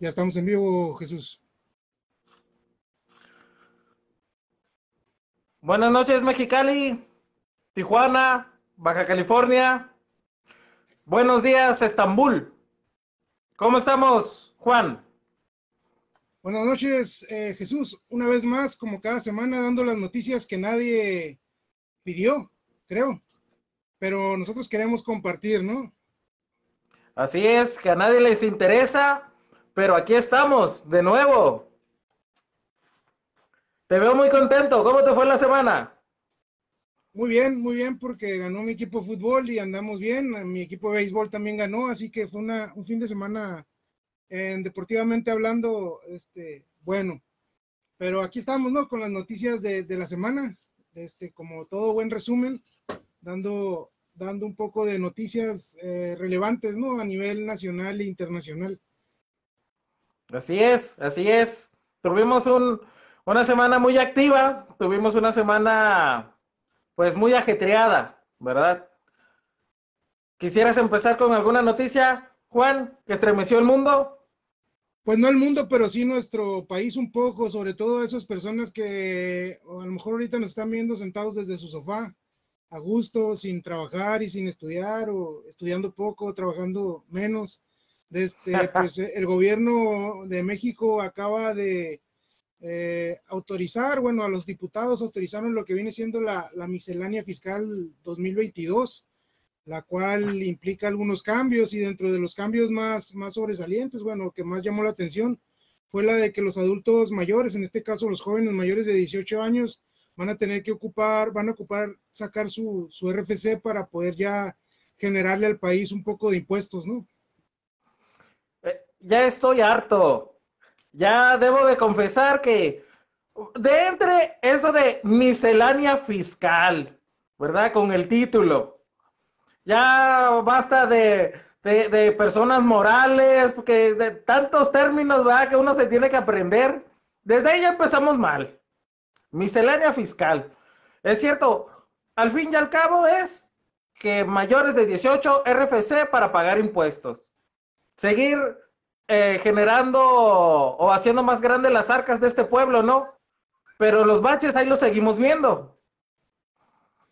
Ya estamos en vivo, Jesús. Buenas noches, Mexicali, Tijuana, Baja California. Buenos días, Estambul. ¿Cómo estamos, Juan? Buenas noches, eh, Jesús. Una vez más, como cada semana, dando las noticias que nadie pidió, creo. Pero nosotros queremos compartir, ¿no? Así es, que a nadie les interesa, pero aquí estamos, de nuevo. Te veo muy contento. ¿Cómo te fue la semana? Muy bien, muy bien, porque ganó mi equipo de fútbol y andamos bien. Mi equipo de béisbol también ganó, así que fue una, un fin de semana deportivamente hablando, este, bueno. Pero aquí estamos, ¿no? Con las noticias de, de la semana, este, como todo buen resumen, dando, dando un poco de noticias eh, relevantes, ¿no? A nivel nacional e internacional. Así es, así es. Tuvimos un, una semana muy activa, tuvimos una semana pues muy ajetreada, ¿verdad? ¿Quisieras empezar con alguna noticia, Juan, que estremeció el mundo? Pues no el mundo, pero sí nuestro país un poco, sobre todo esas personas que a lo mejor ahorita nos están viendo sentados desde su sofá, a gusto, sin trabajar y sin estudiar, o estudiando poco, trabajando menos. Este, pues el gobierno de México acaba de eh, autorizar, bueno, a los diputados autorizaron lo que viene siendo la, miscelánea fiscal 2022, la cual implica algunos cambios y dentro de los cambios más, más sobresalientes, bueno, que más llamó la atención fue la de que los adultos mayores, en este caso los jóvenes mayores de 18 años, van a tener que ocupar, van a ocupar, sacar su, su RFC para poder ya generarle al país un poco de impuestos, ¿no? Ya estoy harto ya debo de confesar que de entre eso de miscelánea fiscal, ¿verdad? Con el título. Ya basta de, de, personas morales, porque de tantos términos, ¿verdad? Que uno se tiene que aprender. Desde ahí ya empezamos mal. Miscelánea fiscal. Es cierto, al fin y al cabo es que mayores de 18 RFC para pagar impuestos. Seguir eh, generando o haciendo más grandes las arcas de este pueblo, ¿no? Pero los baches ahí los seguimos viendo.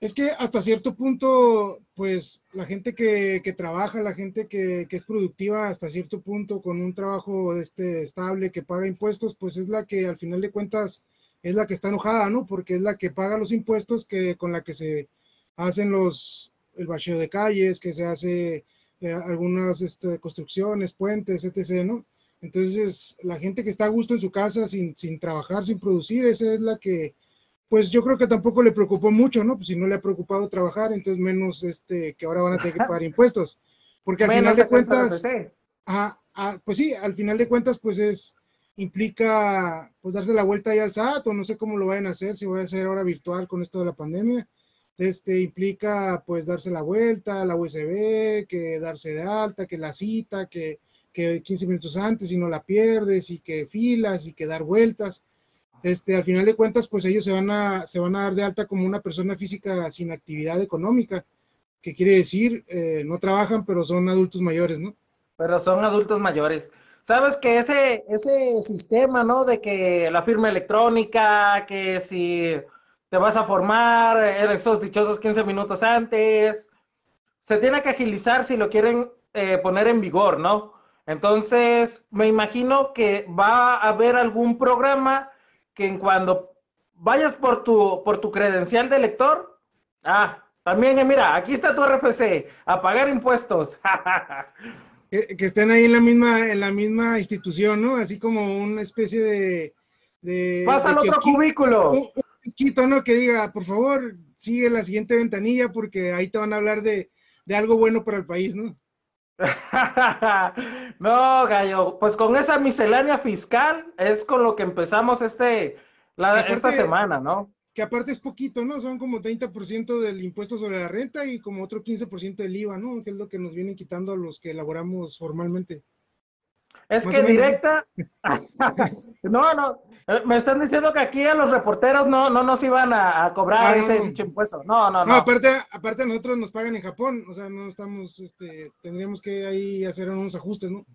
Es que hasta cierto punto, pues la gente que, trabaja, la gente que, es productiva hasta cierto punto con un trabajo este, estable, que paga impuestos, pues es la que al final de cuentas es la que está enojada, ¿no? Porque es la que paga los impuestos que con la que se hacen los, el bacheo de calles, que se hace eh, algunas este, construcciones, puentes, etc., ¿no? Entonces, la gente que está a gusto en su casa sin, sin trabajar, sin producir, esa es la que, pues yo creo que tampoco le preocupó mucho, ¿no? Pues si no le ha preocupado trabajar, entonces menos este, que ahora van a tener que pagar impuestos. Porque al final de cuentas, pues sí, al final de cuentas, pues es, implica, pues darse la vuelta ahí al SAT, o no sé cómo lo vayan a hacer, si voy a hacer ahora virtual con esto de la pandemia, este implica pues darse la vuelta, la USB, que darse de alta, que la cita, que, que 15 minutos antes y no la pierdes y que filas y que dar vueltas. Este, al final de cuentas, pues ellos se van a, se van a dar de alta como una persona física sin actividad económica, que quiere decir, eh, no trabajan, pero son adultos mayores, ¿no? Pero son adultos mayores. Sabes que ese, ese sistema, ¿no? De que la firma electrónica, que si te vas a formar, esos dichosos 15 minutos antes. Se tiene que agilizar si lo quieren eh, poner en vigor, ¿no? Entonces, me imagino que va a haber algún programa que en cuando vayas por tu, por tu credencial de lector, ah, también, eh, mira, aquí está tu RFC, a pagar impuestos. que, estén ahí en la misma, en la misma institución, ¿no? Así como una especie de... de Pasa al otro cubículo. ¿No? Que diga, por favor, sigue la siguiente ventanilla porque ahí te van a hablar de, algo bueno para el país, ¿no? no, Gallo, pues con esa miscelánea fiscal es con lo que empezamos este, esta semana, ¿no? Que aparte es poquito, ¿no? Son como 30% del impuesto sobre la renta y como otro 15% del IVA, ¿no? Que es lo que nos vienen quitando a los que elaboramos formalmente. Es que directa. no, no. Eh, me están diciendo que aquí a los reporteros no, no nos iban a, cobrar ah, ese dicho impuesto. No, no, no. No, aparte, aparte nosotros nos pagan en Japón. O sea, no estamos, este, tendríamos que ahí hacer unos ajustes, ¿no?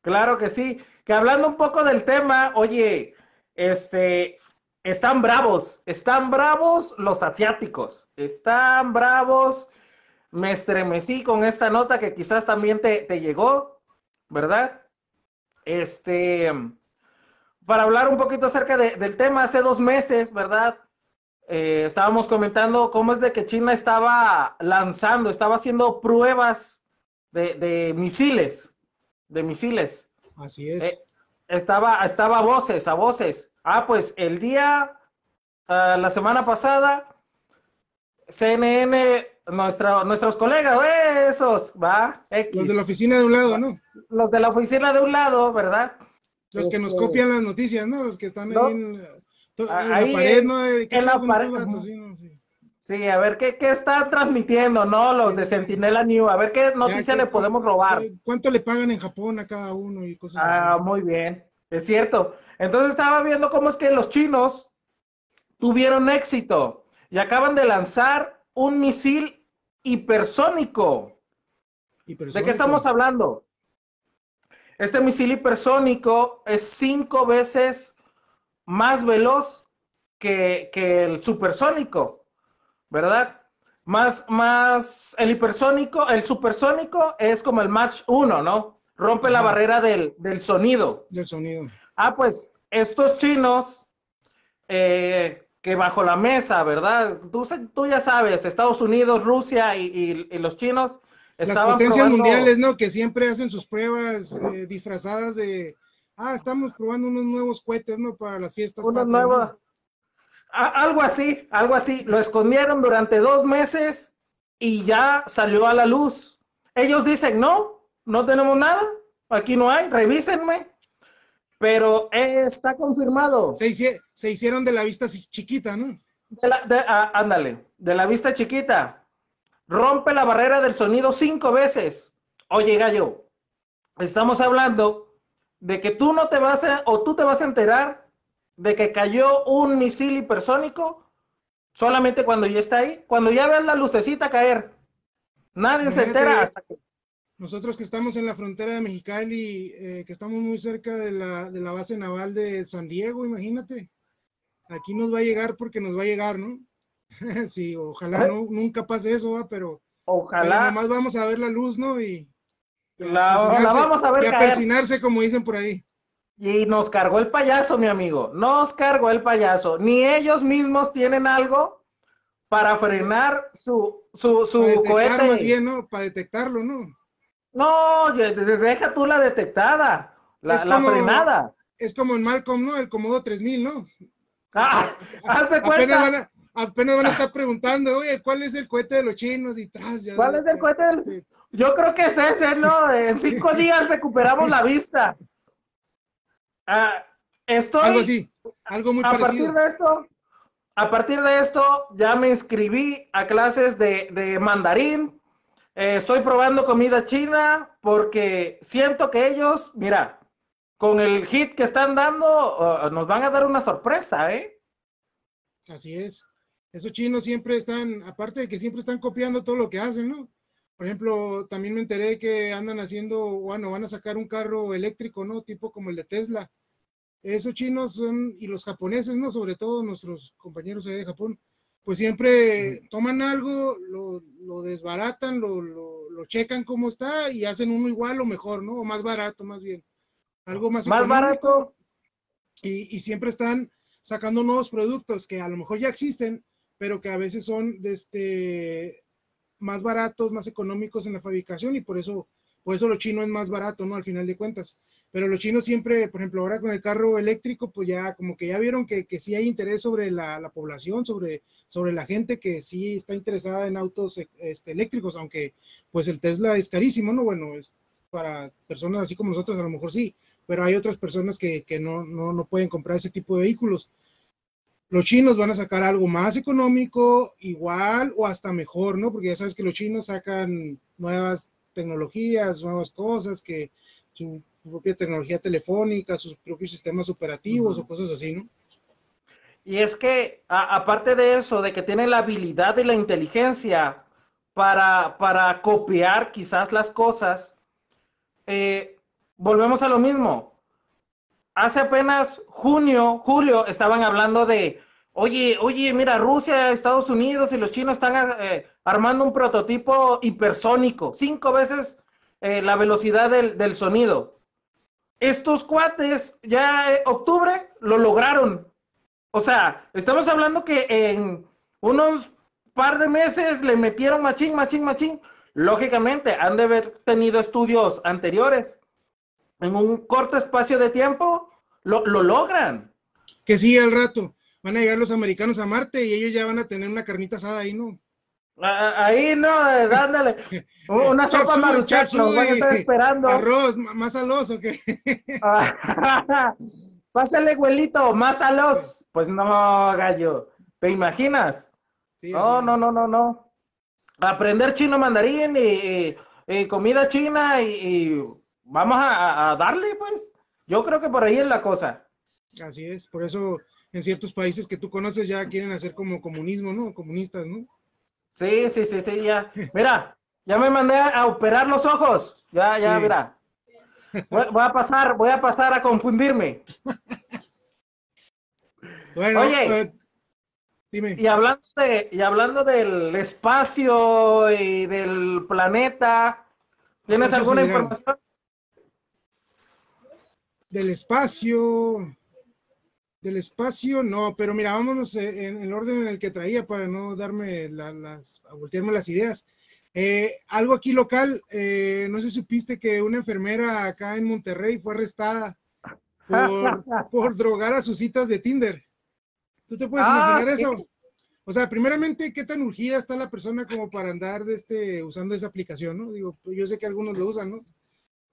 Claro que sí. Que hablando un poco del tema, oye, este, están bravos, están bravos los asiáticos, están bravos. Me estremecí con esta nota que quizás también te, te llegó, ¿verdad? Este, para hablar un poquito acerca del tema, hace dos meses, ¿verdad? Eh, estábamos comentando cómo es de que China estaba lanzando, estaba haciendo pruebas de, misiles, de misiles. Así es. Eh, estaba, estaba a voces, a voces. Ah, pues el día, ah, la semana pasada, CNN, nuestra, nuestros colegas, esos, va, Los de la oficina de un lado, ¿no? Los de la oficina de un lado, ¿verdad? Los que nos este, copian las noticias, ¿no? Los que están ahí en, la pared, ¿no? En la pared. Sí, a ver qué, qué están transmitiendo, ¿no? Los de Sentinela New, a ver qué noticia le podemos robar. ¿Cuánto le pagan en Japón a cada uno y cosas ah, muy bien, es cierto. Entonces estaba viendo cómo es que los chinos tuvieron éxito y acaban de lanzar un misil hipersónico. hipersónico. ¿De qué estamos hablando? Este misil hipersónico es cinco veces más veloz que, el supersónico, ¿verdad? Más, más, el hipersónico, el supersónico es como el Match 1, ¿no? Rompe la barrera del, sonido. Del sonido. Ah, pues estos chinos, eh, que bajo la mesa, ¿verdad? Tú, tú, ya sabes, Estados Unidos, Rusia y los chinos las potencias mundiales, ¿no? Que siempre hacen sus pruebas eh, disfrazadas de, ah, estamos probando unos nuevos cohetes, ¿no? Para las fiestas. Unos nuevos. Algo así, algo así. Lo escondieron durante dos meses y ya salió a la luz. Ellos dicen, no, no tenemos nada, aquí no hay, revísenme. Pero está confirmado. Se, hicieron de la vista chiquita, ¿no? Ah, ándale, de la vista chiquita rompe la barrera del sonido cinco veces. Oye, gallo, estamos hablando de que tú no te vas a, o tú te vas a enterar de que cayó un misil hipersónico solamente cuando ya está ahí, cuando ya ves la lucecita caer. Nadie se entera hasta que... Nosotros que estamos en la frontera de Mexicali, eh, que estamos muy cerca de la, de la base naval de San Diego, imagínate. Aquí nos va a llegar porque nos va a llegar, ¿no? sí, ojalá no, nunca pase eso, pero ojalá. más vamos a ver la luz, ¿no? Y la, vamos a ver. Y a persinarse, como dicen por ahí. Y nos cargó el payaso, mi amigo. Nos cargó el payaso. Ni ellos mismos tienen algo para frenar su, su, su cohete. bien, ¿no? Para detectarlo, ¿no? No, deja tú la detectada, la, frenada. Es como en Malcolm, ¿no? El Comodo 3000, ¿no? Ah, hazte cuenta apenas van a estar preguntando, oye, ¿cuál es el cohete de los chinos? Y tras, ya, ¿Cuál es el cohete de Yo creo que es ese, ¿no? En cinco días recuperamos la vista. Ah, estoy... Algo así, algo muy a parecido. Partir de esto, a partir de esto, ya me inscribí a clases de, mandarín. Eh, estoy probando comida china porque siento que ellos, mira, con el hit que están dando, nos van a dar una sorpresa, ¿eh? Así es esos chinos siempre están, aparte de que siempre están copiando todo lo que hacen, ¿no? Por ejemplo, también me enteré que andan haciendo, bueno, van a sacar un carro eléctrico, ¿no? Tipo como el de Tesla. Esos chinos son, y los japoneses, ¿no? Sobre todo nuestros compañeros de Japón, pues siempre toman algo, lo, desbaratan, lo, lo, checan cómo está y hacen uno igual o mejor, ¿no? O más barato, más bien. Algo más, más barato. Y, y siempre están sacando nuevos productos que a lo mejor ya existen, pero que a veces son de este, más baratos, más económicos en la fabricación y por eso, por eso lo chino es más barato, ¿no? Al final de cuentas. Pero los chinos siempre, por ejemplo, ahora con el carro eléctrico, pues ya como que ya vieron que, que sí hay interés sobre la, la, población, sobre, sobre la gente que sí está interesada en autos este, eléctricos, aunque pues el Tesla es carísimo, ¿no? Bueno, es para personas así como nosotros a lo mejor sí, pero hay otras personas que, que no, no, no pueden comprar ese tipo de vehículos los chinos van a sacar algo más económico, igual o hasta mejor, ¿no? Porque ya sabes que los chinos sacan nuevas tecnologías, nuevas cosas, que su propia tecnología telefónica, sus propios sistemas operativos o cosas así, ¿no? Y es que, aparte de eso, de que tienen la habilidad y la inteligencia para, para copiar quizás las cosas, eh, volvemos a lo mismo. Hace apenas junio, julio, estaban hablando de, oye, oye, mira, Rusia, Estados Unidos y los chinos están eh, armando un prototipo hipersónico, cinco veces eh, la velocidad del, sonido. Estos cuates, ya eh, octubre, lo lograron. O sea, estamos hablando que en unos par de meses le metieron machín, machín, machín. Lógicamente, han de haber tenido estudios anteriores. En un corto espacio de tiempo, lo, lo logran. Que sí, al rato van a llegar los americanos a Marte y ellos ya van a tener una carnita asada ahí, ¿no? Ahí no, eh, dándole una sopa maruchan, nos van a estar esperando. Arroz, más alos o qué. Pásale, güelito, más alos. Pues no, gallo. ¿Te imaginas? no, no, no, no, no. Aprender chino mandarín y, comida china y, vamos a, a, darle, pues. Yo creo que por ahí es la cosa. Así es, por eso en ciertos países que tú conoces ya quieren hacer como comunismo, ¿no? Comunistas, ¿no? Sí, sí, sí, sí, ya. Mira, ya me mandé a operar los ojos. Ya, ya, mira. Voy, a pasar, voy a pasar a confundirme. Bueno, Oye, eh, dime. Y hablando, de, y hablando del espacio y del planeta, ¿tienes alguna información? Del espacio, del espacio, no, pero mira, vámonos eh, en el orden en el que traía para no darme las, a voltearme las ideas. Eh, algo aquí local, eh, no sé si supiste que una enfermera acá en Monterrey fue arrestada por, drogar a sus citas de Tinder. ¿Tú te puedes ah, imaginar eso? O sea, primeramente, ¿qué tan urgida está la persona como para andar de este, usando esa aplicación, no? Digo, yo sé que algunos lo usan, ¿no?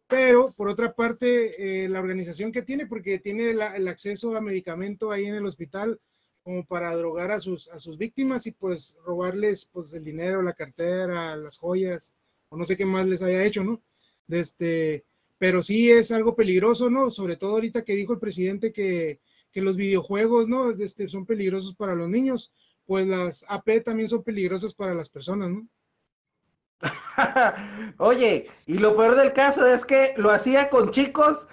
Pero por otra parte, eh, la organización que tiene, porque tiene el acceso a medicamento ahí en el hospital como para drogar a sus, a sus víctimas y pues robarles pues el dinero, la cartera, las joyas, o no sé qué más les haya hecho, ¿no? Este, pero sí es algo peligroso, ¿no? Sobre todo ahorita que dijo el presidente que, que los videojuegos, ¿no? Este, son peligrosos para los niños, pues las AP también son peligrosas para las personas, ¿no? Oye, y lo peor del caso es que lo hacía con chicos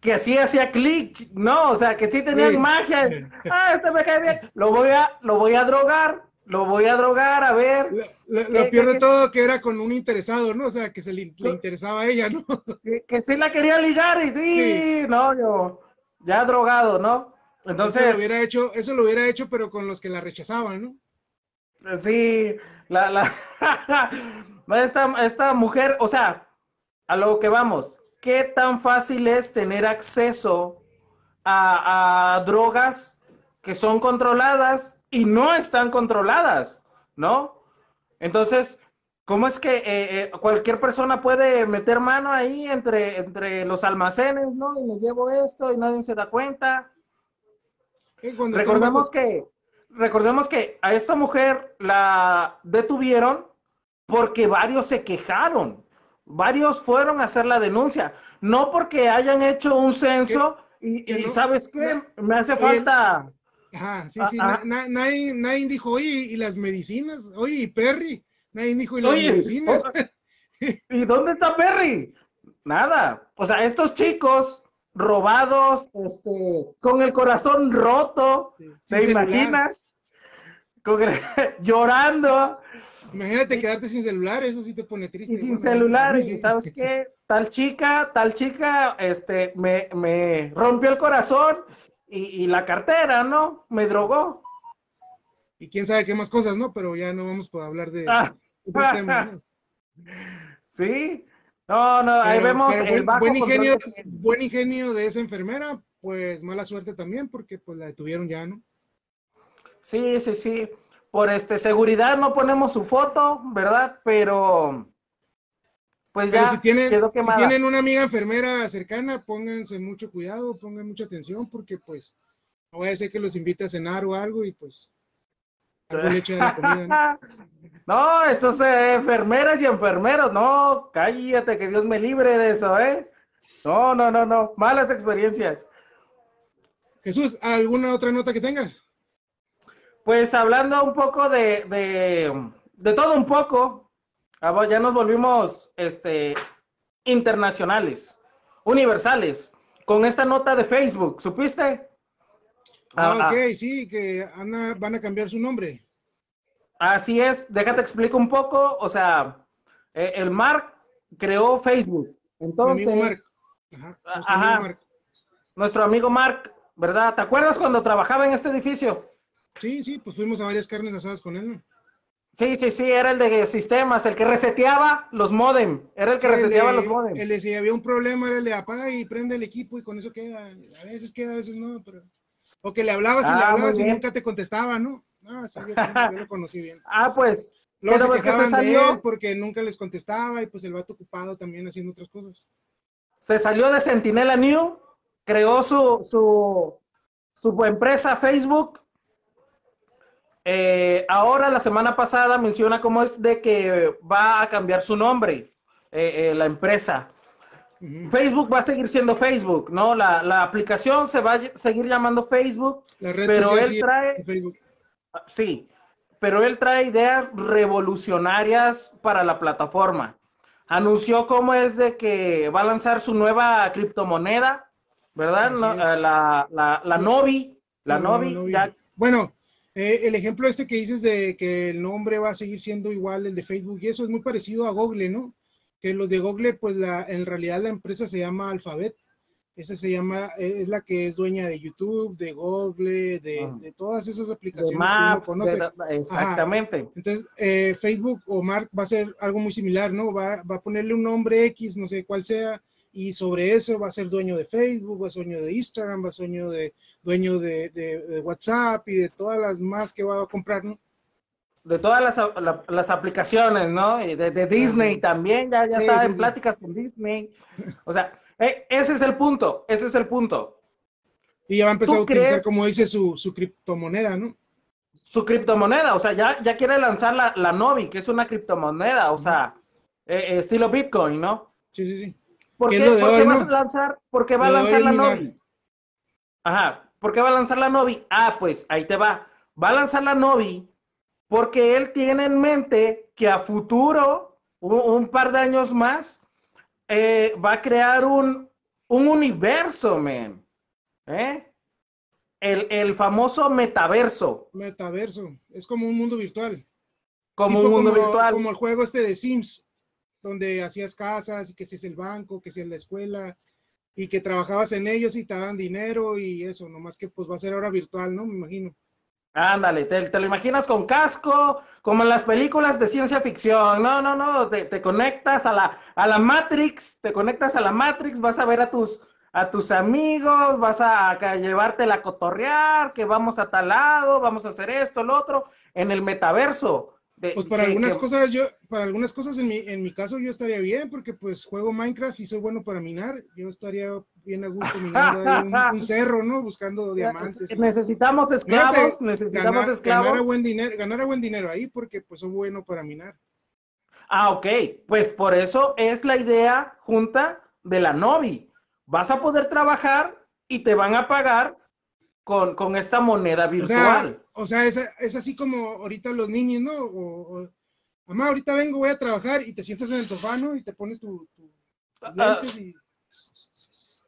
que así hacía clic, ¿no? O sea, que sí tenían magia. Ah, este me cae bien. Lo voy a, lo voy a drogar, lo voy a drogar, a ver. Lo, pierde todo que era con un interesado, ¿no? O sea, que se le, interesaba a ella, ¿no? Que, sí la quería ligar y sí, no, yo, ya drogado, ¿no? Entonces. Eso lo hubiera hecho, eso lo hubiera hecho, pero con los que la rechazaban, ¿no? Sí, la, la. Esta, esta mujer, o sea, a lo que vamos, ¿qué tan fácil es tener acceso a, drogas que son controladas y no están controladas, ¿no? Entonces, ¿cómo es que eh, eh, cualquier persona puede meter mano ahí entre, entre los almacenes, ¿no? Y me llevo esto y nadie se da cuenta. Recordemos que, recordemos que a esta mujer la detuvieron porque varios se quejaron, varios fueron a hacer la denuncia, no porque hayan hecho un censo y, sabes qué, me hace falta... Ajá, sí, sí, nadie, nadie, dijo, oye, y las medicinas, oye, y Perry, nadie dijo, y las medicinas. ¿Y dónde está Perry? Nada, o sea, estos chicos robados, este, con el corazón roto, ¿te imaginas? llorando. Imagínate quedarte sin celular, eso sí te pone triste. Y sin celular, y sabes qué, tal chica, tal chica, este, me, me rompió el corazón y, la cartera, ¿no? Me drogó. Y quién sabe qué más cosas, ¿no? Pero ya no vamos a hablar de ah. Sí, no, no, ahí vemos el buen, ingenio, buen ingenio de esa enfermera, pues mala suerte también, porque pues la detuvieron ya, ¿no? Sí, sí, sí. Por este seguridad no ponemos su foto, ¿verdad? Pero pues ya si tienen, si tienen una amiga enfermera cercana, pónganse mucho cuidado, pongan mucha atención porque pues no voy a ser que los invite a cenar o algo y pues algo le la comida, ¿no? esos eh, enfermeras y enfermeros, no, cállate, que Dios me libre de eso, ¿eh? No, no, no, no, malas experiencias. Jesús, ¿alguna otra nota que tengas? Pues hablando un poco de, de, todo un poco, ah, ya nos volvimos este, internacionales. universales con esta nota de Facebook, ¿supiste? Ah, ah, ok, sí, que van a cambiar su nombre. Así es, déjate explico un poco, o sea, eh, el Mark creó Facebook, entonces... Ajá, nuestro amigo Mark, ¿verdad? ¿Te acuerdas cuando trabajaba en este edificio? Sí, sí, pues fuimos a varias carnes asadas con él, ¿no? Sí, sí, sí, era el de sistemas, el que reseteaba los modem, era el que reseteaba los modem. El de si había un problema era el de apaga y prende el equipo y con eso queda, a veces queda, a veces no, pero... O que le hablabas y le ah, hablabas y nunca te contestaba, ¿no? Ah, sí, yo, lo conocí bien. ah, pues. Luego se quejaban de él porque nunca les contestaba y pues el vato ocupado también haciendo otras cosas. Se salió de Sentinela New, creó su, su, su empresa Facebook eh, ahora, la semana pasada menciona cómo es de que va a cambiar su nombre, eh, eh, la empresa. Facebook va a seguir siendo Facebook, ¿no? La, aplicación se va a seguir llamando Facebook, pero él trae... Ah, sí, pero él trae ideas revolucionarias para la plataforma. Anunció cómo es de que va a lanzar su nueva criptomoneda, ¿verdad? la, la, la, Novi, la Novi. Bueno, eh, el ejemplo este que dices de que el nombre va a seguir siendo igual el de Facebook y eso es muy parecido a Google, ¿no? Que los de Google, pues la, en realidad la empresa se llama Alphabet. Esa se llama, eh, es la que es dueña de YouTube, de Google, de, ah. todas esas aplicaciones que uno conoce. exactamente. Entonces, eh, Facebook o Mark va a ser algo muy similar, ¿no? Va, va a ponerle un nombre X, no sé cuál sea, y sobre eso va a ser dueño de Facebook, va a ser dueño de Instagram, va a ser dueño de, dueño de, WhatsApp y de todas las más que va a comprar, ¿no? De todas las, las aplicaciones, ¿no? Y de, Disney también, ya, ya está en pláticas con Disney. O sea, eh, ese es el punto, ese es el punto. Y ya va a empezar a utilizar, como dice, su, su criptomoneda, ¿no? Su criptomoneda, o sea, ya, ya quiere lanzar la, la Novi, que es una criptomoneda, o sea, eh, estilo Bitcoin, ¿no? Sí, sí, sí. ¿Por qué, vas a lanzar? Porque va a lanzar la Novi. Ajá. ¿Por qué va a lanzar la Novi? Ah, pues ahí te va. Va a lanzar la Novi porque él tiene en mente que a futuro, un, par de años más, eh, va a crear un, un universo, man. ¿Eh? El, el, famoso metaverso. Metaverso. Es como un mundo virtual. Como un mundo virtual. Como el juego este de Sims donde hacías casas y que si es el banco, que si es la escuela y que trabajabas en ellos y te daban dinero y eso, nomás que pues va a ser ahora virtual, ¿no? Me imagino. Ándale, te, lo imaginas con casco, como en las películas de ciencia ficción. No, no, no, te, conectas a la, a la Matrix, te conectas a la Matrix, vas a ver a tus, a tus amigos, vas a, a llevarte la cotorrear, que vamos a tal lado, vamos a hacer esto, lo otro, en el metaverso pues para algunas cosas yo, para algunas cosas en mi, en mi caso yo estaría bien, porque pues juego Minecraft y soy bueno para minar. Yo estaría bien a gusto minando un, cerro, ¿no? Buscando diamantes. Necesitamos esclavos, necesitamos ganar, esclavos. Ganar a buen dinero, ganar a buen dinero ahí, porque pues soy bueno para minar. Ah, ok. Pues por eso es la idea junta de la Novi. Vas a poder trabajar y te van a pagar con, con esta moneda virtual. O sea, es, es, así como ahorita los niños, ¿no? O, mamá, ahorita vengo, voy a trabajar y te sientas en el sofá, ¿no? Y te pones tu, tu ah, lentes y...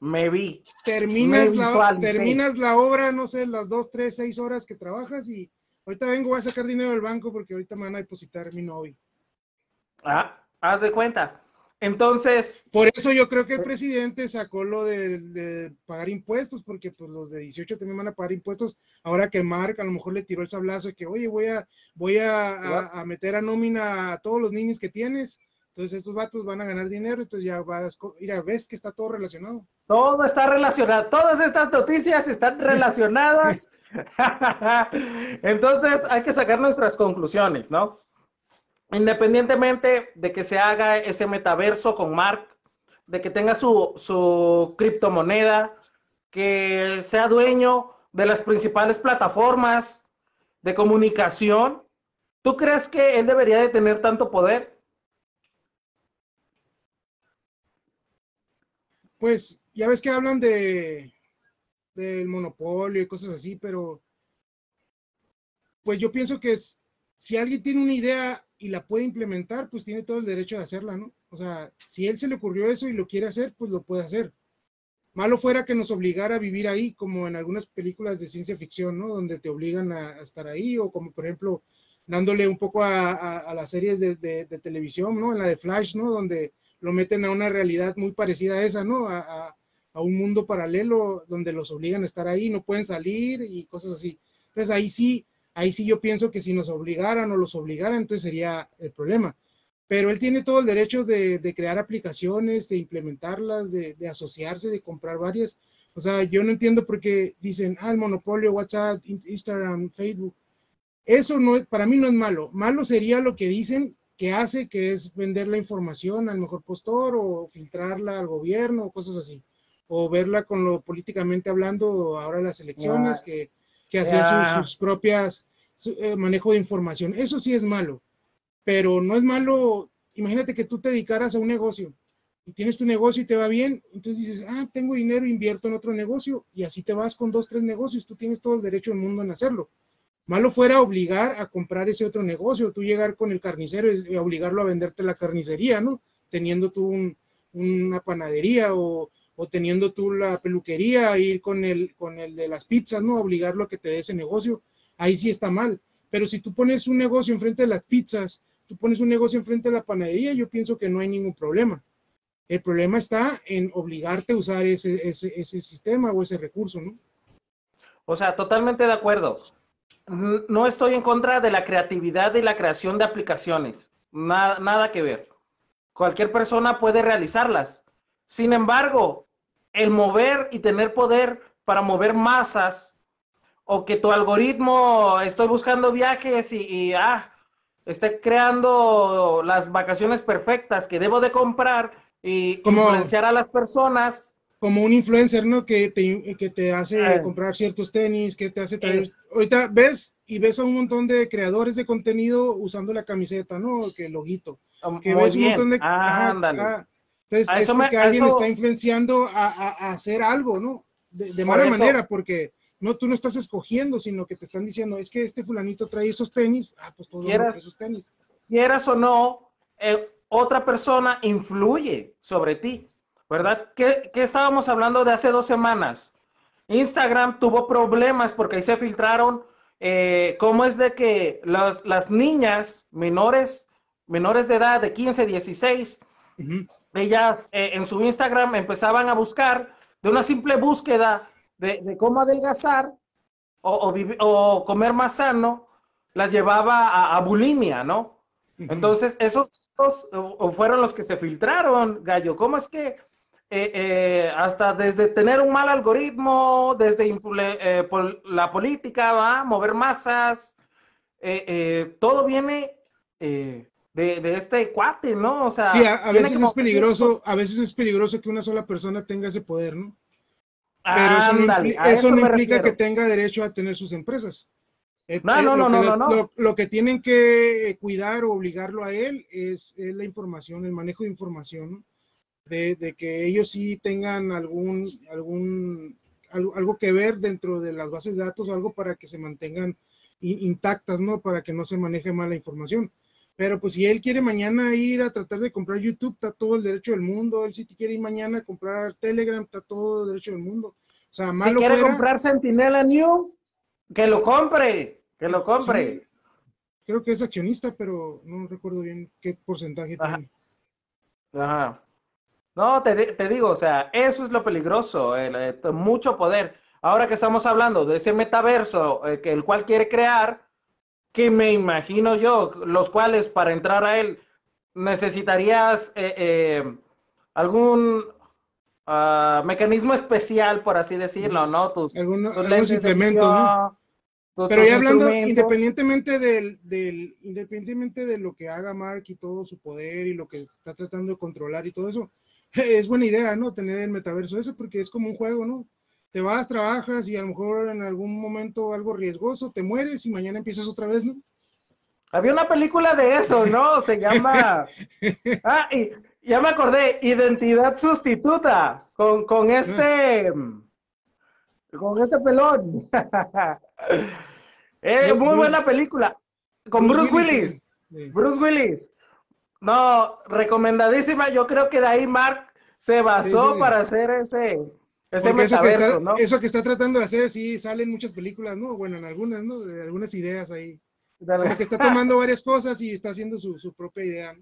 Me vi. Terminas, la, terminas la obra, no sé, las dos, tres, seis horas que trabajas y ahorita vengo, voy a sacar dinero del banco porque ahorita me van a depositar mi novio. Ah, haz de cuenta. Entonces. Por eso yo creo que el presidente sacó lo de, pagar impuestos, porque pues los de 18 también van a pagar impuestos. Ahora que Mark a lo mejor le tiró el sablazo de que, oye, voy a, voy a, meter a nómina a todos los niños que tienes. Entonces estos vatos van a ganar dinero, entonces ya vas, mira, ves que está todo relacionado. Todo está relacionado, todas estas noticias están relacionadas. entonces hay que sacar nuestras conclusiones, ¿no? Independientemente de que se haga ese metaverso con Mark, de que tenga su, su criptomoneda, que sea dueño de las principales plataformas de comunicación, ¿tú crees que él debería de tener tanto poder? Pues ya ves que hablan de del monopolio y cosas así, pero pues yo pienso que si alguien tiene una idea y la puede implementar, pues tiene todo el derecho de hacerla, ¿no? O sea, si él se le ocurrió eso y lo quiere hacer, pues lo puede hacer. Malo fuera que nos obligara a vivir ahí, como en algunas películas de ciencia ficción, ¿no? Donde te obligan a, estar ahí, o como por ejemplo, dándole un poco a, las series de, televisión, ¿no? En la de Flash, ¿no? Donde lo meten a una realidad muy parecida a esa, ¿no? A, a un mundo paralelo donde los obligan a estar ahí, no pueden salir y cosas así. Entonces ahí sí, ahí sí yo pienso que si nos obligaran o los obligaran, entonces sería el problema. Pero él tiene todo el derecho de, crear aplicaciones, de implementarlas, de, asociarse, de comprar varias. O sea, yo no entiendo por qué dicen, ah, el monopolio, WhatsApp, Instagram, Facebook. Eso no, para mí no es malo. Malo sería lo que dicen que hace, que es vender la información al mejor postor o filtrarla al gobierno o cosas así. O verla con lo políticamente hablando, ahora las elecciones, que que hacer sus, propias eh, manejo de información. Eso sí es malo, pero no es malo. Imagínate que tú te dedicaras a un negocio y tienes tu negocio y te va bien, entonces dices, ah, tengo dinero, invierto en otro negocio y así te vas con dos, tres negocios, tú tienes todo el derecho del mundo en hacerlo. Malo fuera obligar a comprar ese otro negocio, tú llegar con el carnicero y obligarlo a venderte la carnicería, ¿no? Teniendo tú una panadería o, o teniendo tú la peluquería, ir con el, con el de las pizzas, ¿no? Obligarlo a que te dé ese negocio, ahí sí está mal. Pero si tú pones un negocio enfrente de las pizzas, tú pones un negocio enfrente de la panadería, yo pienso que no hay ningún problema. El problema está en obligarte a usar ese, ese, ese sistema o ese recurso, ¿no? O sea, totalmente de acuerdo. No estoy en contra de la creatividad y la creación de aplicaciones. Nada, nada que ver. Cualquier persona puede realizarlas. Sin embargo, el mover y tener poder para mover masas o que tu algoritmo, estoy buscando viajes y, ah, esté creando las vacaciones perfectas que debo de comprar y influenciar a las personas. Como un influencer, ¿no? Que te, que te hace ah. comprar ciertos tenis, que te hace traer... Ahorita ves y ves a un montón de creadores de contenido usando la camiseta, ¿no? Que loguito. Que ves un montón de... Ah, entonces, es porque alguien está influenciando a, hacer algo, ¿no? De, mala manera, porque no tú no estás escogiendo, sino que te están diciendo, es que este fulanito trae esos tenis, ah, pues todo quieras, esos tenis. Quieras o no, eh, otra persona influye sobre ti, ¿verdad? ¿Qué, estábamos hablando de hace dos semanas? Instagram tuvo problemas porque ahí se filtraron eh, cómo es de que las, las niñas menores, menores de edad de 15, 16, ellas eh, en su Instagram empezaban a buscar de una simple búsqueda de, cómo adelgazar o, o, comer más sano, las llevaba a, bulimia, ¿no? Entonces, esos fueron los que se filtraron, Gallo. ¿Cómo es que eh, eh, hasta desde tener un mal algoritmo, desde la política, ¿va? mover masas, todo viene de, este cuate, ¿no? O sea, sí, a, veces es peligroso, a veces es peligroso que una sola persona tenga ese poder, ¿no? Pero eso no, implica, que tenga derecho a tener sus empresas. no, no, no, no, no, Lo, que tienen que cuidar o obligarlo a él es, la información, el manejo de información, ¿no? de, que ellos sí tengan algún, algún, algo, que ver dentro de las bases de datos, algo para que se mantengan intactas, ¿no? Para que no se maneje mal la información. Pero pues si él quiere mañana ir a tratar de comprar YouTube, está todo el derecho del mundo. Él si quiere ir mañana a comprar Telegram, está todo el derecho del mundo. O sea, malo Si quiere comprar Sentinela New, que lo compre, que lo compre. creo que es accionista, pero no recuerdo bien qué porcentaje tiene. Ajá. No, te, digo, o sea, eso es lo peligroso, el, mucho poder. Ahora que estamos hablando de ese metaverso eh, que el cual quiere crear, que me imagino yo, los cuales para entrar a él necesitarías eh, eh, algún ah, mecanismo especial, por así decirlo, ¿no? Tus, algunos implementos, Pero ya hablando, independientemente del, del, independientemente de lo que haga Mark y todo su poder y lo que está tratando de controlar y todo eso, es buena idea, ¿no? Tener el metaverso eso porque es como un juego, ¿no? Te vas, trabajas y a lo mejor en algún momento algo riesgoso, te mueres y mañana empiezas otra vez, ¿no? Había una película de eso, ¿no? Se llama... Ah, y ya me acordé, Identidad Sustituta, con, con este... Con este pelón. eh, muy buena película. Con Bruce, Willis. Bruce Willis. No, recomendadísima. Yo creo que de ahí Mark se basó para hacer ese, Eso, que está, eso que está tratando de hacer, sí, sale en muchas películas, ¿no? Bueno, en algunas, ¿no? De algunas ideas ahí. Como que está tomando varias cosas y está haciendo su, su propia idea.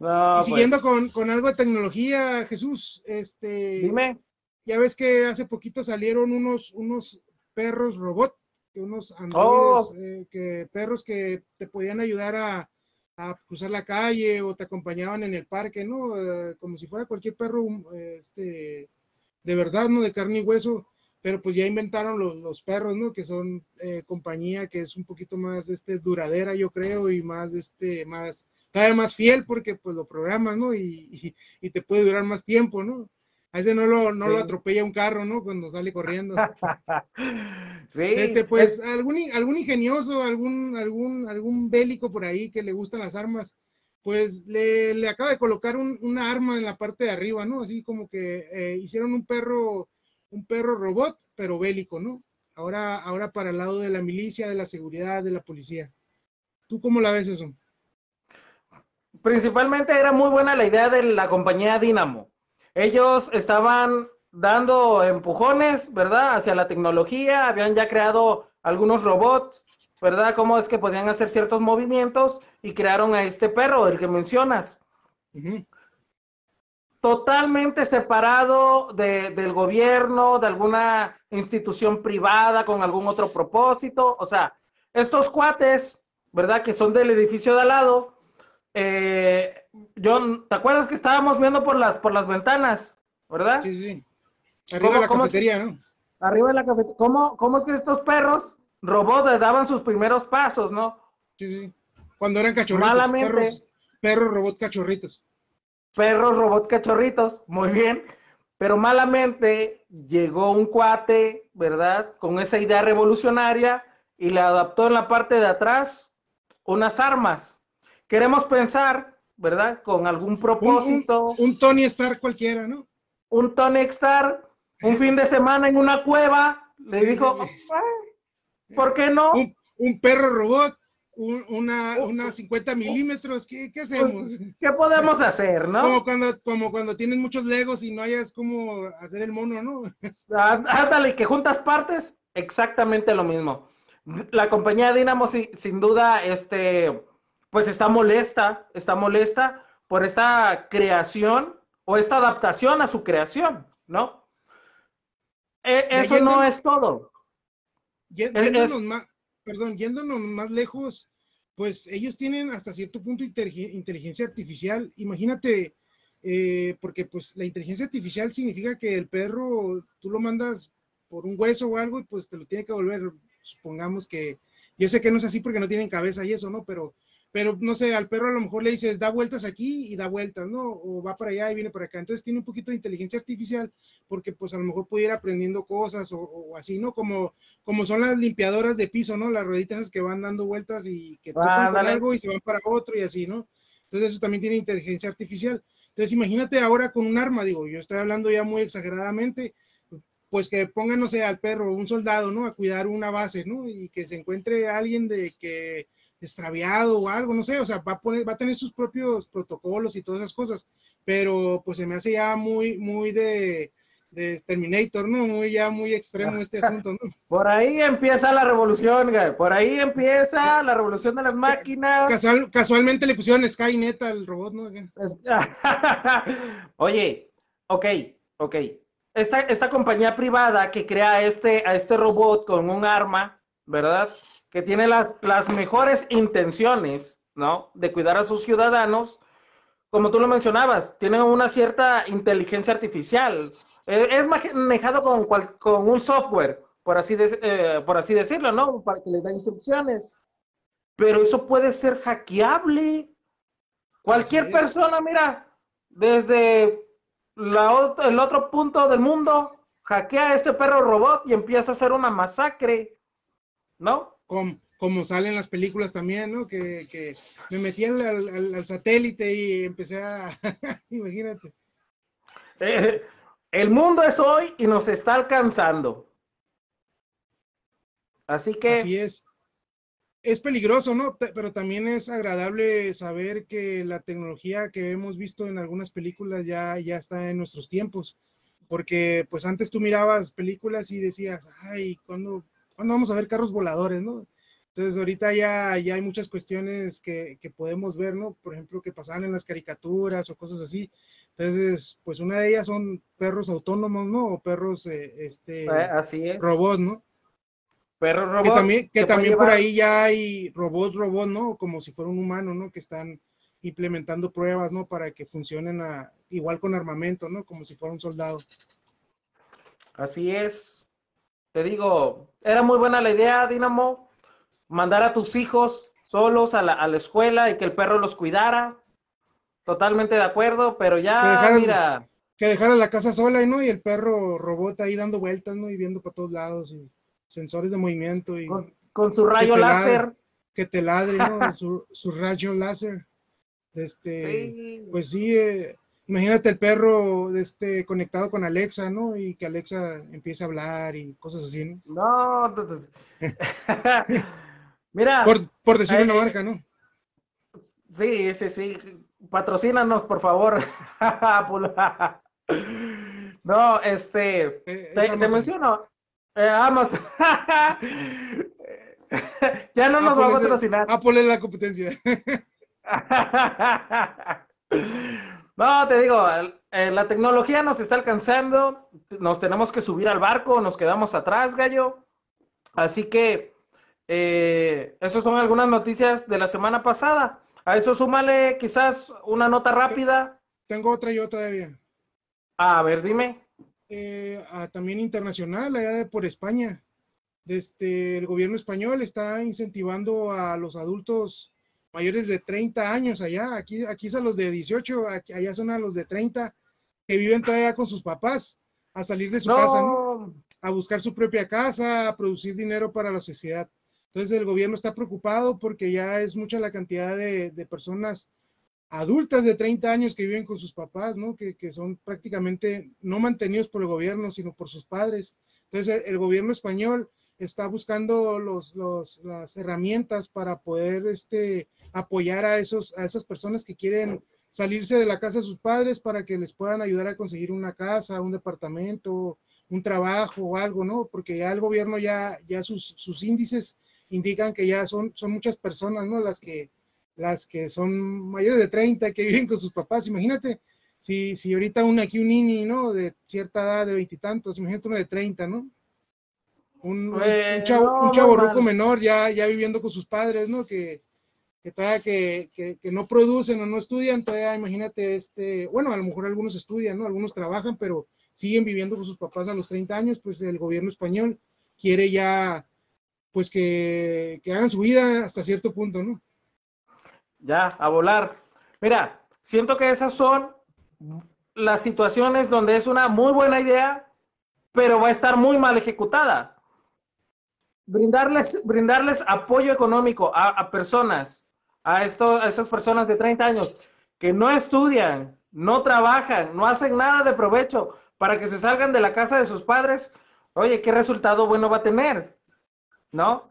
y siguiendo pues. con, algo de tecnología, Jesús, este. Dime. Ya ves que hace poquito salieron unos, unos perros robot, unos androides, oh. eh, que perros que te podían ayudar a, a, cruzar la calle o te acompañaban en el parque, ¿no? Eh, como si fuera cualquier perro, este, de verdad, ¿no? De carne y hueso pero pues ya inventaron los, los perros, ¿no? Que son eh, compañía que es un poquito más este, duradera, yo creo, y más, este, más, todavía más fiel porque pues lo programas, ¿no? Y, y, te puede durar más tiempo, ¿no? A ese no lo, no lo atropella un carro, ¿no? Cuando sale corriendo. sí. Este, pues, algún, algún ingenioso, algún, algún, algún bélico por ahí que le gustan las armas, pues le, le acaba de colocar un, una arma en la parte de arriba, ¿no? Así como que eh, hicieron un perro un perro robot, pero bélico, ¿no? Ahora, ahora para el lado de la milicia, de la seguridad, de la policía. ¿Tú cómo la ves eso? Principalmente era muy buena la idea de la compañía Dynamo. Ellos estaban dando empujones, ¿verdad? Hacia la tecnología, habían ya creado algunos robots, ¿verdad? Cómo es que podían hacer ciertos movimientos y crearon a este perro, el que mencionas totalmente separado del gobierno, de alguna institución privada con algún otro propósito. O sea, estos cuates, ¿verdad? Que son del edificio de al lado. Eh, John, ¿te acuerdas que estábamos viendo por las, por las ventanas, verdad? Sí, sí. Arriba de la cafetería, ¿no? Arriba de la cafetería. ¿Cómo, ¿Cómo es que estos perros robots daban sus primeros pasos, no? Sí, sí. Cuando eran cachorritos. Perros, perros robot cachorritos perros robot cachorritos, muy bien, pero malamente llegó un cuate, ¿verdad? Con esa idea revolucionaria y le adaptó en la parte de atrás unas armas. Queremos pensar, ¿verdad? Con algún propósito. Un, Tony Stark cualquiera, ¿no? Un Tony Stark, un fin de semana en una cueva, le dijo, ¿por qué no? un perro robot una, una 50 milímetros, ¿qué, ¿qué, hacemos? ¿Qué podemos hacer, no? Como cuando, como cuando tienes muchos legos y no hayas cómo hacer el mono, ¿no? Ah, ándale, que juntas partes, exactamente lo mismo. La compañía Dynamo sin duda, este, pues está molesta, está molesta por esta creación o esta adaptación a su creación, ¿no? E, eso no es todo. Yéndonos, más, perdón, yéndonos más lejos, pues ellos tienen hasta cierto punto inteligencia artificial. Imagínate, eh, porque pues la inteligencia artificial significa que el perro, tú lo mandas por un hueso o algo y pues te lo tiene que volver, supongamos que, yo sé que no es así porque no tienen cabeza y eso, ¿no? Pero pero no sé, al perro a lo mejor le dices, da vueltas aquí y da vueltas, ¿no? O va para allá y viene para acá. Entonces tiene un poquito de inteligencia artificial porque pues a lo mejor puede ir aprendiendo cosas o, así, ¿no? Como, como son las limpiadoras de piso, ¿no? Las rueditas que van dando vueltas y que tocan con algo y se van para otro y así, ¿no? Entonces eso también tiene inteligencia artificial. Entonces imagínate ahora con un arma, digo, yo estoy hablando ya muy exageradamente, pues que pongan, no sé, al perro, un soldado, ¿no? A cuidar una base, ¿no? Y que se encuentre alguien de que extraviado o algo, no sé, o sea, va a poner, va a tener sus propios protocolos y todas esas cosas, pero pues se me hace ya muy, muy de, de Terminator, ¿no? Muy ya muy extremo este asunto, ¿no? Por ahí empieza la revolución, güey. por ahí empieza la revolución de las máquinas. casualmente le pusieron Skynet al robot, ¿no? Oye, ok, ok. Esta, esta compañía privada que crea este, a este robot con un arma, ¿verdad? Que tiene las, las mejores intenciones, ¿no? De cuidar a sus ciudadanos, como tú lo mencionabas, tienen una cierta inteligencia artificial. Eh, es manejado con, con un software, por así, eh, por así decirlo, ¿no? Para que les da instrucciones. Pero eso puede ser hackeable. Cualquier persona, mira, desde la, el otro punto del mundo, hackea a este perro robot y empieza a hacer una masacre, ¿no? Como, salen las películas también, ¿no? Que, me metí al, satélite y empecé a, imagínate. Eh, el mundo es hoy y nos está alcanzando. Así que... Así es. Es peligroso, ¿no? Pero también es agradable saber que la tecnología que hemos visto en algunas películas ya, ya está en nuestros tiempos. porque pues antes tú mirabas películas y decías, ay, ¿cuándo, ¿cuándo vamos a ver carros voladores, no? Entonces ahorita ya, ya hay muchas cuestiones que, que, podemos ver, ¿no? Por ejemplo, que pasaban en las caricaturas o cosas así. Entonces, pues una de ellas son perros autónomos, ¿no? O perros, eh, este, Eh, Así es. robots, ¿no? Perros Que robots. también, que también por ahí ya hay robots, robots, ¿no? Como si fuera un humano, ¿no? Que están implementando pruebas, ¿no? Para que funcionen a- igual con armamento, ¿no? Como si fuera un soldado. Así es. Te digo, era muy buena la idea, Dinamo, mandar a tus hijos solos a la, a la escuela y que el perro los cuidara. Totalmente de acuerdo, pero Que ya, dejaran- mira, Que dejara la casa sola, ¿no? Y el perro robot ahí dando vueltas, ¿no? Y viendo para todos lados y sensores de movimiento y con, con su rayo láser. que te ladre, ¿no? su, su rayo láser. Este, Sí. pues sí, eh, imagínate el perro este, conectado con Alexa, ¿no? Y que Alexa empiece a hablar y cosas así, ¿no? No, entonces- mira, Por, por decir eh, una marca, ¿no? sí, sí, sí, patrocínanos, por favor. No, este, Eh, te, menciono, eh, Amazon. ya no nos Apple va a de- patrocinar. Apple es la competencia. No, te digo, eh, la tecnología nos está alcanzando, nos tenemos que subir al barco, nos quedamos atrás, gallo. Así que, eh, esas son algunas noticias de la semana pasada. A eso súmale quizás una nota rápida. Tengo otra yo todavía. A ver, dime. Eh, ah, también internacional, allá de por España. Desde el gobierno español está incentivando a los adultos mayores de 30 años allá. Aquí, aquí a los de 18, aquí- allá son a los de 30 que viven todavía con sus papás a salir de su casa, ¿no? No, a buscar su propia casa, a producir dinero para la sociedad. Entonces el gobierno está preocupado porque ya es mucha la cantidad de, de personas adultas de 30 años que viven con sus papás, ¿no? Que, que son prácticamente no mantenidos por el gobierno, sino por sus padres. Entonces el, el gobierno español está buscando los, los- las herramientas para poder este, apoyar a, esos, a esas personas que quieren salirse de la casa de sus padres para que les puedan ayudar a conseguir una casa, un departamento, un trabajo o algo, ¿no? Porque ya el gobierno ya, ya sus, sus índices indican que ya son, son muchas personas, ¿no? Las que, las que son mayores de 30, que viven con sus papás. Imagínate, si, si ahorita un, aquí un niño, ¿no? De cierta edad, de veintitantos, imagínate uno de 30, ¿no? Un, chavo, no, un chavo ruco menor ya, ya viviendo con sus padres, ¿no? Que, que todavía que, que, que no producen o no estudian, todavía imagínate, este, bueno, a lo mejor algunos estudian, ¿no? Algunos trabajan, pero siguen viviendo con sus papás a los 30 años, pues el gobierno español quiere ya, pues que, que hagan su vida hasta cierto punto, ¿no? ya, a volar. Mira, siento que esas son las situaciones donde es una muy buena idea, pero va a estar muy mal ejecutada. Brindarles, brindarles apoyo económico a, personas, a, esto, a estas personas de 30 años que no estudian, no trabajan, no hacen nada de provecho para que se salgan de la casa de sus padres, oye, ¿qué resultado bueno va a tener? ¿No?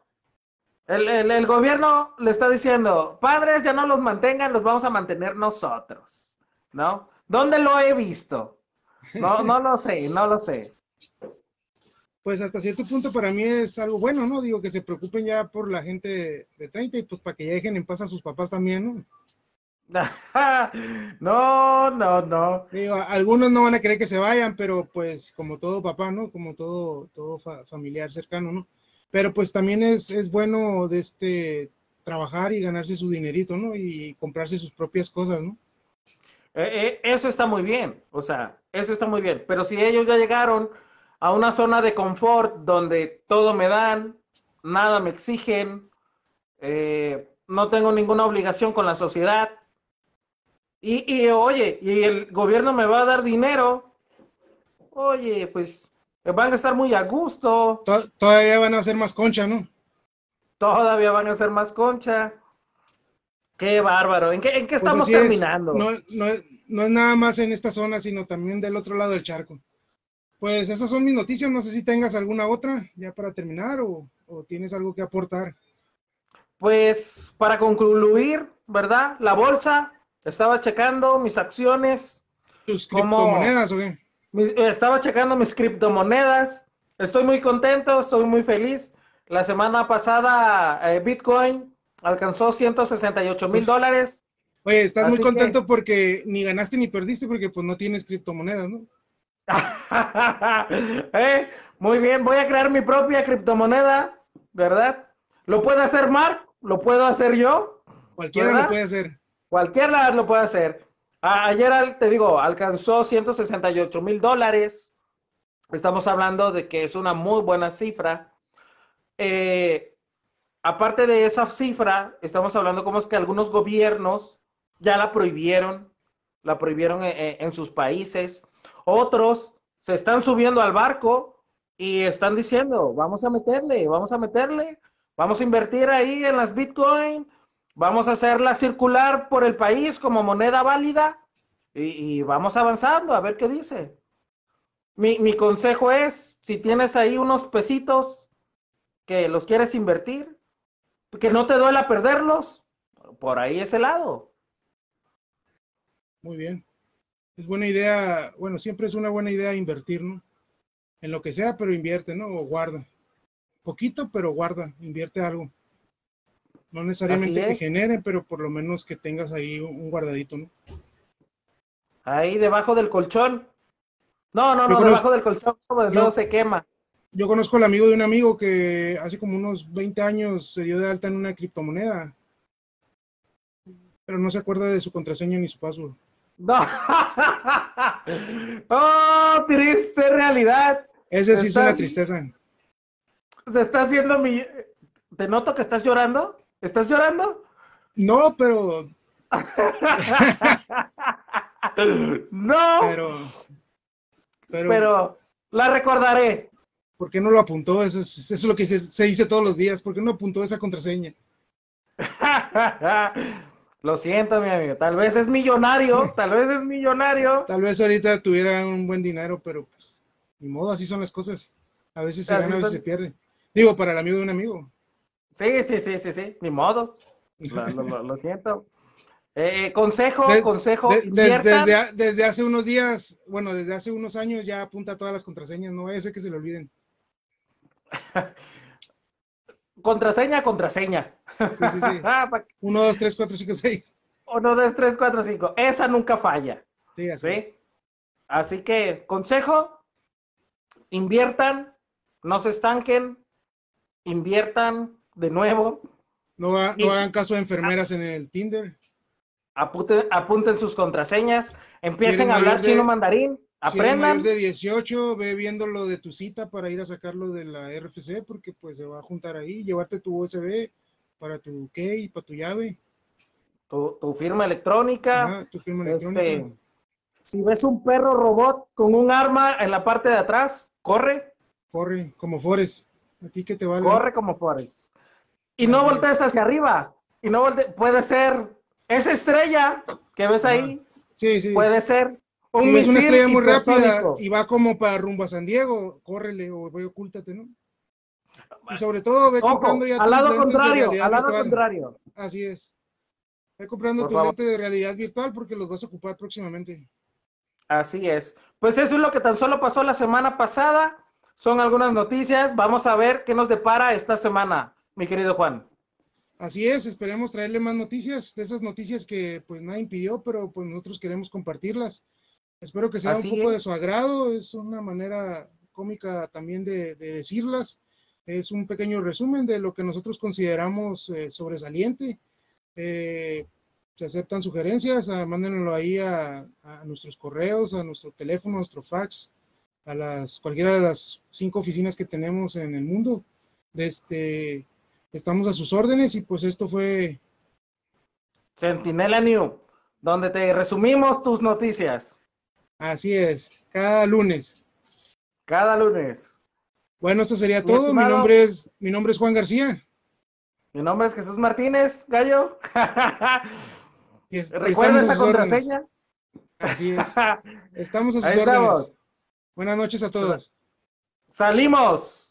El, el- el gobierno le está diciendo, padres ya no los mantengan, los vamos a mantener nosotros, ¿no? ¿Dónde lo he visto? No, no lo sé, no lo sé. Pues hasta cierto punto para mí es algo bueno, ¿no? Digo que se preocupen ya por la gente de, de 30 y pues para que ya dejen en paz a sus papás también, ¿no? No, no, no. Digo, algunos no van a querer que se vayan, pero pues como todo papá, ¿no? Como todo, todo fa- familiar cercano, ¿no? Pero pues también es, es bueno de este trabajar y ganarse su dinerito, ¿no? Y comprarse sus propias cosas, ¿no? Eh, eh, eso está muy bien, o sea, eso está muy bien. Pero si ellos ya llegaron a una zona de confort donde todo me dan, nada me exigen, eh, no tengo ninguna obligación con la sociedad, y, y, oye, y el gobierno me va a dar dinero, oye, pues van a estar muy a gusto, To- todavía van a hacer más concha, ¿no? todavía van a ser más concha. Qué bárbaro. ¿En qué, en qué Pues estamos es. terminando? No, no, no es nada más en esta zona, sino también del otro lado del charco. Pues esas son mis noticias. No sé si tengas alguna otra ya para terminar o, o tienes algo que aportar. Pues para concluir, ¿verdad? La bolsa, estaba checando mis acciones. ¿Tus criptomonedas o qué? estaba checando mis criptomonedas. Estoy muy contento, estoy muy feliz. La semana pasada eh, Bitcoin alcanzó 168 mil dólares. Oye, estás muy contento porque ni ganaste ni perdiste porque pues no tienes criptomonedas, ¿no? Eh, muy bien, voy a crear mi propia criptomoneda, ¿verdad? ¿Lo puede hacer Mark? ¿Lo puedo hacer yo? Cualquiera lo puede hacer. Cualquiera lo puede hacer. ayer, te digo, alcanzó 168 mil dólares. Estamos hablando de que es una muy buena cifra. Eh, aparte de esa cifra, estamos hablando como es que algunos gobiernos ya la prohibieron, la prohibieron en, sus países. Otros se están subiendo al barco y están diciendo, vamos a meterle, vamos a meterle, vamos a invertir ahí en las Bitcoin, vamos a hacerla circular por el país como moneda válida y, vamos avanzando a ver qué dice. Mi, mi consejo es, si tienes ahí unos pesitos que los quieres invertir, que no te duela perderlos, por ahí ese lado. Muy bien. Es buena idea, bueno, siempre es una buena idea invertir, ¿no? En lo que sea, pero invierte, ¿no? O guarda. Poquito, pero guarda, invierte algo. No necesariamente que genere, pero por lo menos que tengas ahí un guardadito, ¿no? Ahí debajo del colchón. No, no, no, debajo del colchón, todo se quema. Yo conozco al amigo de un amigo que hace como unos 20 años se dio de alta en una criptomoneda, pero no se acuerda de su contraseña ni su password. No. oh, triste realidad. Ese sí es una tristeza. Se está haciendo mi. Te noto que estás llorando. ¿Estás llorando? No, pero. no. Pero, pero. Pero la recordaré. ¿Por qué no lo apuntó? Eso es, lo que se, dice todos los días. ¿Por qué no apuntó esa contraseña? lo siento, mi amigo. Tal vez es millonario. Tal vez es millonario. Tal vez ahorita tuviera un buen dinero, pero pues, ni modo, así son las cosas. A veces se gana, a veces se pierde. Digo, para el amigo de un amigo. Sí, sí, sí, sí, sí. Ni modos. Lo, siento. Eh, eh, consejo, consejo. desde, desde, hace unos días, bueno, desde hace unos años ya apunta todas las contraseñas, no vaya a que se le olviden. contraseña, contraseña. Sí, sí, sí. 1, 2, 3, 4, 5, 6. 1, 2, 3, 4, 5. Esa nunca falla. Sí, así. Así que, consejo, inviertan, no se estanquen, inviertan de nuevo. No, no hagan caso a enfermeras en el Tinder. Apunten, apunten sus contraseñas, empiecen a hablar chino mandarín Aprendan. Si de 18, ve viendo lo de tu cita para ir a sacarlo de la RFC, porque pues se va a juntar ahí, llevarte tu USB para tu key, para tu llave. Tu, firma electrónica. tu firma este, electrónica. si ves un perro robot con un arma en la parte de atrás, corre. Corre, como Forest. A ti que te vale. Corre como Forest. Y no voltees hacia arriba. Y no voltees, puede ser esa estrella que ves ahí. Sí, sí. Puede ser si es una estrella muy rápida y va como para rumbo a San Diego, córrele o voy ocúltate, ¿no? Y sobre todo ve comprando ya al lado contrario, al lado contrario. Así es. Ve comprando tu lente de realidad virtual porque los vas a ocupar próximamente. Así es. Pues eso es lo que tan solo pasó la semana pasada. Son algunas noticias. Vamos a ver qué nos depara esta semana, mi querido Juan. Así es, esperemos traerle más noticias, de esas noticias que pues nadie impidió, pero pues nosotros queremos compartirlas. Espero que sea un poco de su agrado, es una manera cómica también de, decirlas. Es un pequeño resumen de lo que nosotros consideramos eh, sobresaliente. Eh, se aceptan sugerencias, ah, mándenlo ahí a, nuestros correos, a nuestro teléfono, a nuestro fax, a las cualquiera de las cinco oficinas que tenemos en el mundo. Este, estamos a sus órdenes y pues esto fue Sentinela New, donde te resumimos tus noticias. Así es, cada lunes. Cada lunes. Bueno, esto sería todo. Mi nombre es, mi nombre es Juan García. Mi nombre es Jesús Martínez, Gallo. ¿Recuerda esa contraseña? Así es. Estamos a sus órdenes. Buenas noches a todos. Salimos.